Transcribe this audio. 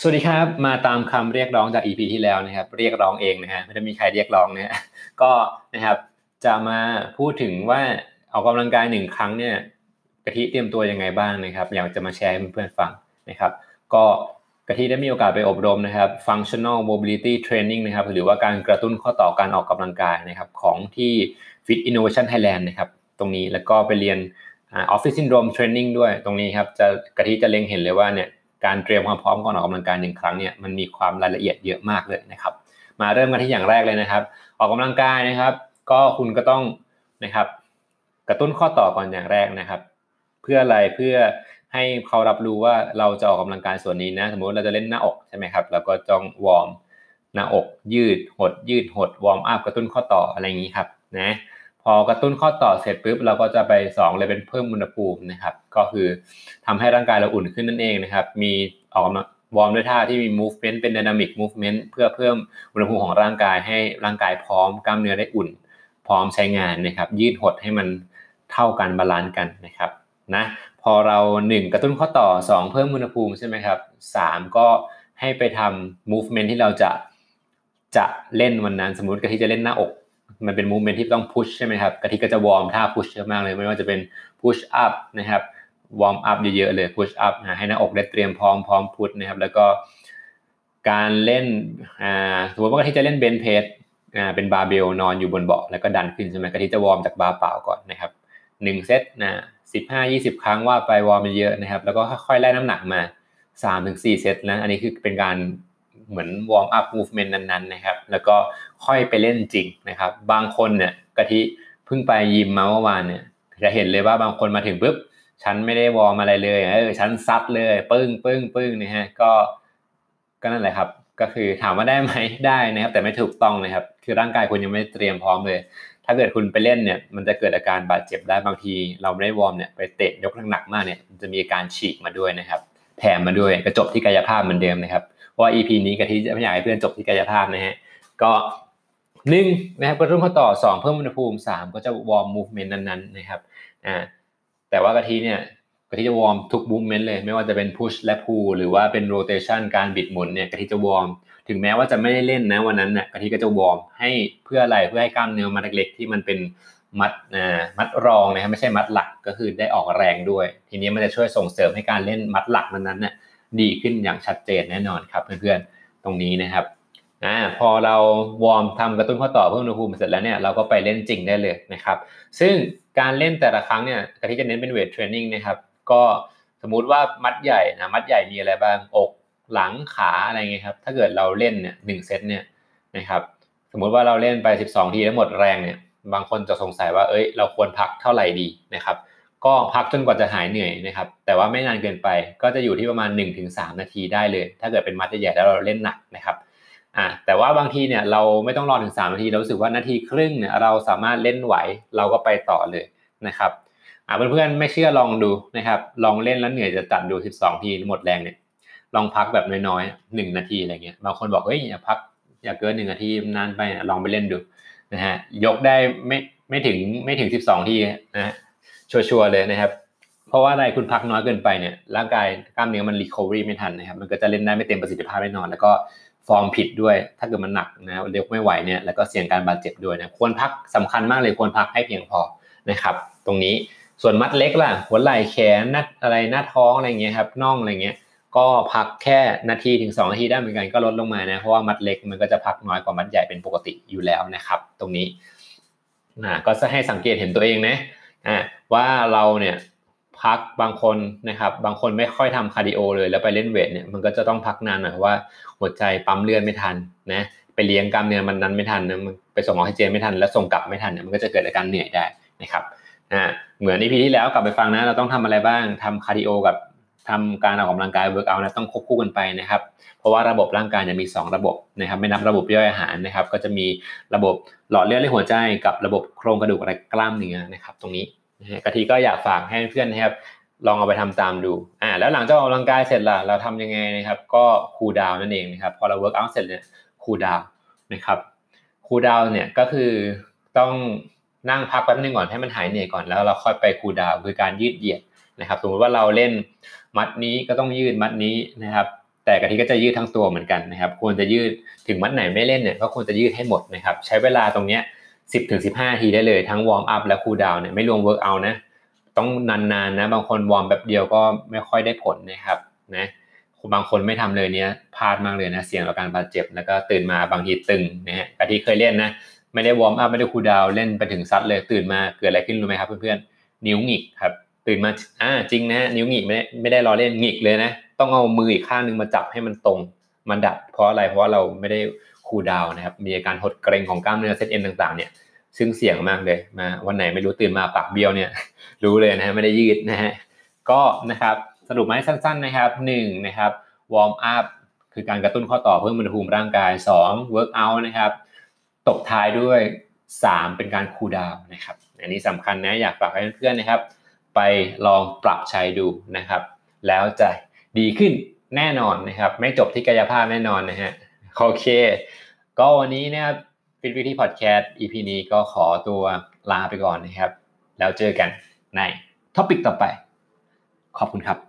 สวัสดีครับ มาตามคำเรียกร้องจาก EP ที่แล้วนะครับ เรียกร้องเองนะฮะไม่ได้มีใครเรียกร้องนะก็นะครับจะมาพูดถึงว่าออกกำลังกายหนึ่งครั้งเนี่ยกะทิเตรียมตัวยังไงบ้างนะครับ อยากจะมาแชร์ให้เพื่อนๆฟังนะครับ ก็กะทิได้มีโอกาสไปอบรมนะครับ functional mobility training นะครับ หรือว่าการกระตุ้นข้อต่อการออกกำลังกายนะครับของที่ Fit Innovation Thailand นะครับตรงนี้แล้วก็ไปเรียน Office Syndrome Training ด้วยตรงนี้ครับจะกะทิจะเล็งเห็นเลยว่าเนี่ย การเตรียมความพร้อมก่อนออกกำลังกายหนึ่งครั้งเนี่ยมันมีความรายละเอียดเยอะมากเลยนะครับ มาเริ่มกันที่อย่างแรกเลยนะครับ ออกกำลังกายนะครับ ก็คุณก็ต้องนะครับ กระตุ้นข้อต่อก่อนอย่างแรกนะครับ เพื่ออะไรเพื่อให้เขารับรู้ว่าเราจะออกกำลังกายส่วนนี้นะ สมมติเราจะเล่นหน้าอกใช่ไหมครับเราก็ต้อง warm หน้าอกยืดหดยืดหด warm up กระตุ้นข้อต่ออะไรอย่างนี้ครับนะ พอกระตุ้นข้อต่อเสร็จปุ๊บเราก็จะไป 2 เลยเป็นเพิ่มอุณหภูมินะครับ ก็คือทำให้ร่างกายเราอุ่นขึ้นนั่นเองนะครับ มีออก warm ด้วยท่าที่มี movement เป็น dynamic movement เพื่อเพิ่มอุณหภูมิของร่างกายให้ร่างกายพร้อมกล้ามเนื้อได้อุ่น พร้อมใช้งานนะครับ ยืดหดให้มันเท่ากัน balance กันนะครับนะพอเรา 1 กระตุ้นข้อต่อ 2 เพิ่มอุณหภูมิใช่ไหมครับ3ก็ให้ไปทำ movement ที่เราจะจะเล่นวันนั้นสมมติกะทิจะเล่นหน้าอก มันเป็น movement ที่ต้อง push ใช่ไหมครับกะทิก็จะ warm ท่า push เยอะมากเลย ไม่ว่าจะเป็นpush up นะครับ warm up เยอะๆเลย push up ให้หน้าอกได้เตรียมพร้อมพร้อม push นะครับ แล้วก็การเล่นอ่าสมมติว่ากะทิจะเล่น bench press อ่าเป็นบาร์เบลนอนอยู่บนเบาะแล้วก็ดันขึ้นใช่ไหมกะทิจะ warm จากบาร์เปล่าก่อนนะครับหนึ่งเซตนะสิบห้ายี่สิบครั้งว่าไป warm เยอะนะครับ แล้วก็ค่อยๆไล่น้ำหนักมาสามถึงสี่เซตนะอันนี้คือเป็นการ เหมือน warm up movement นั้นๆนะครับ แล้วก็ค่อยไปเล่นจริงนะครับ บางคนเนี่ยกะทิเพิ่งไปยิมมาเมื่อวานเนี่ยจะเห็นเลยว่าบางคนมาถึงปุ๊บฉันไม่ได้ warm อะไรเลยเออฉันซัดเลยปึ้งปึ้งปึ้งนะฮะก็ก็นั่นแหละครับก็คือถามว่าได้ไหมได้นะครับ แต่ไม่ถูกต้องนะครับ คือร่างกายคุณยังไม่เตรียมพร้อมเลย ถ้าเกิดคุณไปเล่นเนี่ยมันจะเกิดอาการบาดเจ็บได้บางที เราไม่ได้ warm เนี่ยไปเตะยกหนักๆมากเนี่ยจะมีอาการฉีกมาด้วยนะครับแถมมาด้วยก็จบที่กายภาพเหมือนเดิมนะครับ เพราะว่า EP นี้กะทิจะไม่อยากให้เพื่อนจบที่กายภาพนะฮะก็หนึ่งนะครับกระตุ้นข้อต่อสองเพิ่มอุณหภูมิสามก็จะ warm movement นั้นๆนะครับอ่าแต่ว่ากะทิเนี่ยกะทิจะ warm ทุก movement เลย ไม่ว่าจะเป็น push และ pull หรือว่าเป็น rotation การบิดหมุนเนี่ยกะทิจะ warm ถึงแม้ว่าจะไม่ได้เล่นนะวันนั้นเนี่ยกะทิก็จะ warm ให้เพื่ออะไรเพื่อให้กล้ามเนื้อมัดเล็กๆที่มันเป็นมัดอ่ามัดรองนะครับไม่ใช่มัดหลักก็คือได้ออกแรงด้วย ทีนี้มันจะช่วยส่งเสริมให้การเล่นมัดหลักนั้นๆเนี่ย ดีขึ้นอย่างชัดเจนแน่นอนครับเพื่อนๆตรงนี้นะครับอ่าพอเรา warm ทำกระตุ้นข้อต่อเพิ่มอุณหภูมิเสร็จแล้วเนี่ยเราก็ไปเล่นจริงได้เลยนะครับ ซึ่งการเล่นแต่ละครั้งเนี่ยกะทิจะเน้นเป็น weight training นะครับก็สมมุติว่ามัดใหญ่นะมัดใหญ่มีอะไรบ้างอกหลังขาอะไรเงี้ยครับถ้าเกิดเราเล่นเนี่ยหนึ่งเซตเนี่ยนะครับสมมุติว่าเราเล่นไป 12 ทีแล้วหมดแรงเนี่ยบางคนจะสงสัยว่าเอ้ยเราควรพักเท่าไหร่ดีนะครับ ก็พักจนกว่าจะหายเหนื่อยนะครับ แต่ว่าไม่นานเกินไปก็จะอยู่ที่ประมาณ 1-3 นาทีได้เลย ถ้าเกิดเป็นมัดใหญ่แล้วเราเล่นหนักนะครับอ่าแต่ว่าบางทีเนี่ยเราไม่ต้องรอถึง 3 นาทีเราสึกว่านาทีครึ่งเนี่ยเราสามารถเล่นไหวเราก็ไปต่อเลยนะครับอ่าเพื่อนๆไม่เชื่อลองดูนะครับลองเล่นแล้วเหนื่อยจะตัดดู 12 ทีหมดแรงเนี่ยลองพักแบบน้อยๆหนึ่งนาทีอะไรเงี้ยบางคนบอกเฮ้ยอย่าพักอย่าเกินหนึ่งนาทีนานไปลองไปเล่นดูนะฮะยกได้ไม่ไม่ถึงไม่ถึง 12 ทีนะฮะ sure เลยนะครับ เพราะว่าอะไรคุณพักน้อยเกินไปเนี่ยร่างกายกล้ามเนื้อมัน recovery ไม่ทันนะครับ มันก็จะเล่นได้ไม่เต็มประสิทธิภาพแน่นอน แล้วก็ฟอร์มผิดด้วย ถ้าเกิดมันหนักนะเร็วไม่ไหวเนี่ยแล้วก็เสี่ยงการบาดเจ็บด้วยนะควรพักสำคัญมากเลยควรพักให้เพียงพอนะครับ ตรงนี้ส่วนมัดเล็กล่ะหัวไหล่แขนนัดอะไรหน้าท้องอะไรเงี้ยครับน่องอะไรเงี้ยก็พักแค่นาทีถึง2นาทีได้เหมือนกันก็ลดลงมานะเพราะว่ามัดเล็กมันก็จะพักน้อยกว่ามัดใหญ่เป็นปกติอยู่แล้วนะครับ ตรงนี้นะก็จะให้สังเกตเห็นตัวเองนะ อ่าว่าเราเนี่ยพักบางคนนะครับ บางคนไม่ค่อยทำ cardio เลยแล้วไปเล่น weight เนี่ยมันก็จะต้องพักนานหน่อยว่าหัวใจปั๊มเลือดไม่ทันนะไปเลี้ยงกล้ามเนื้อมัดนั้นไม่ทันนะมันไปส่งออกซิเจนไม่ทัน แล้วส่งกลับไม่ทันเนี่ยมันก็จะเกิดอาการเหนื่อยได้นะครับอ่าเหมือนใน EP ที่แล้วกลับไปฟังนะเราต้องทำอะไรบ้างทำ cardio กับ ทำการออกกำลังกาย workout นะต้องควบคู่กันไปนะครับ เพราะว่าระบบร่างกายจะมี 2 ระบบนะครับไม่นับระบบย่อยอาหารนะครับ ก็จะมีระบบหลอดเลือดและหัวใจกับระบบโครงกระดูกและกล้ามเนื้อนะครับ ตรงนี้กะทิก็อยากฝากให้เพื่อนนะครับลองเอาไปทำตามดูอ่าแล้วหลังจากออกกำลังกายเสร็จล่ะเราทำยังไงนะครับ ก็ cool down นั่นเองนะครับพอเรา workout เสร็จเนี่ย cool down นะครับ cool down เนี่ยก็คือต้องนั่งพักแป๊บนึงก่อนให้มันหายเหนื่อยก่อนแล้วเราค่อยไป cool down คือการยืดเหยียดนะครับสมมติว่าเราเล่น มัดนี้ก็ต้องยืดมัดนี้นะครับ แต่กะทิก็จะยืดทั้งตัวเหมือนกันนะครับ ควรจะยืดถึงมัดไหนไม่เล่นเนี่ยก็ควรจะยืดให้หมดนะครับ ใช้เวลาตรงเนี้ยสิบถึงสิบห้านาทีได้เลยทั้ง warm up และ cool down เนี่ยไม่รวม workout นะต้องนานๆนะ บางคน warm แบบเดียวก็ไม่ค่อยได้ผลนะครับนะบางคนไม่ทำเลยเนี้ยพลาดมากเลยนะเสี่ยงต่อการบาดเจ็บแล้วก็ตื่นมาบางทีตึงนะฮะกะทิเคยเล่นนะไม่ได้ warm up ไม่ได้ cool down เล่นไปถึงซัดเลยตื่นมาเกิดอะไรขึ้นรู้ไหมครับเพื่อนๆนิ้วหงิกครับ ตื่นมาอ่าจริงนะนิ้วหงิกไม่ได้ไม่ได้รอเล่นหงิกเลยนะ ต้องเอามืออีกข้างนึงมาจับให้มันตรงมันดัด เพราะอะไรเพราะว่าเราไม่ได้ cool down นะครับ มีอาการหดเกร็งของกล้ามเนื้อเส้นเอ็นต่างๆ เนี่ย ซึ่งเสี่ยงมากเลยมาวันไหนไม่รู้ตื่นมาปากเบี้ยวเนี่ย รู้เลยนะฮะไม่ได้ยืดนะฮะก็นะครับสรุปมาให้สั้นๆนะครับหนึ่งนะครับ warm up คือการกระตุ้นข้อต่อเพิ่มอุณหภูมิร่างกาย2 work out นะครับตกท้ายด้วย 3 เป็นการ cool down นะครับ อันนี้สำคัญนะอยากฝากให้เพื่อนๆนะครับ ไปลองปรับใช้ดูนะครับ แล้วจะดีขึ้นแน่นอนนะครับ ไม่จบที่กายภาพแน่นอนนะฮะโอเค ก็วันนี้นะครับ Fit with Kathi พอดแคสต์ EP นี้ก็ขอตัวลาไปก่อนนะครับ แล้วเจอกันใน topic ต่อไป ขอบคุณครับ